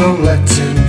no letting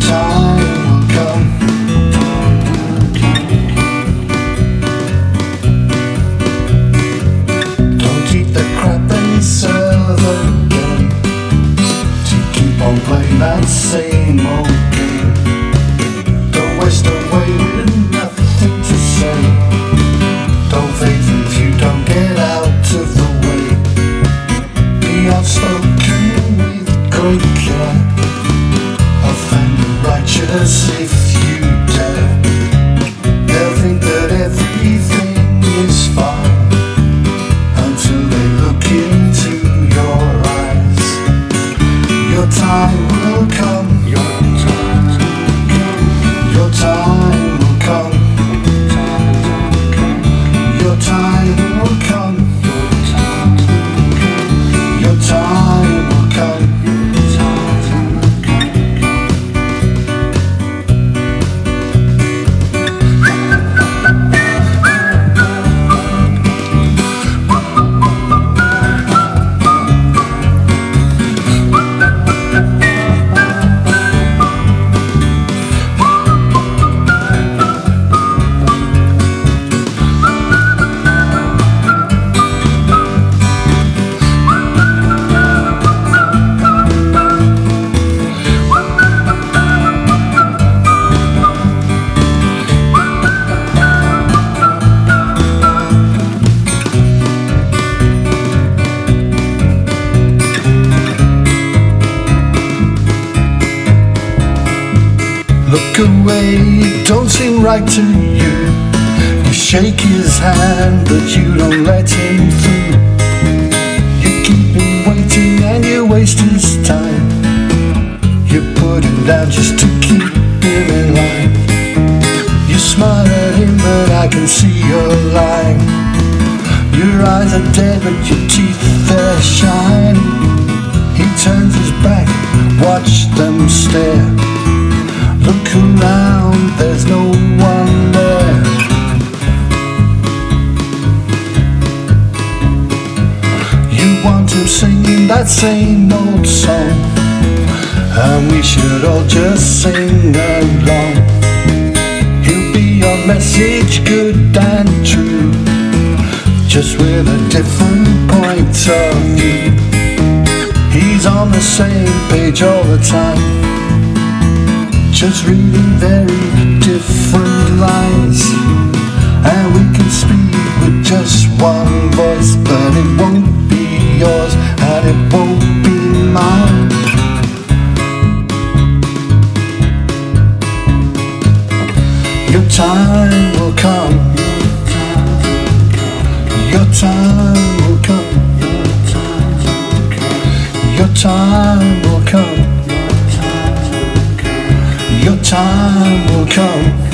time righteous Look away, it don't seem right to you. You shake his hand, but you don't let him through. You keep him waiting and you waste his time. You put him down just to keep him in line. You smile at him, but I can see you're lying. Your eyes are dead, but your teeth they're shining. He turns his back, watch them stare. Look around, there's no one there. You want that same old song, and we should all just sing along. He'll be message, good and true, just with a different point of view. He's on the same page all the time just reading very different lines. And we can speak with just one voice, but it won't be yours and it won't be mine. Your time will come. Your time will come. Your time will come. Time will come.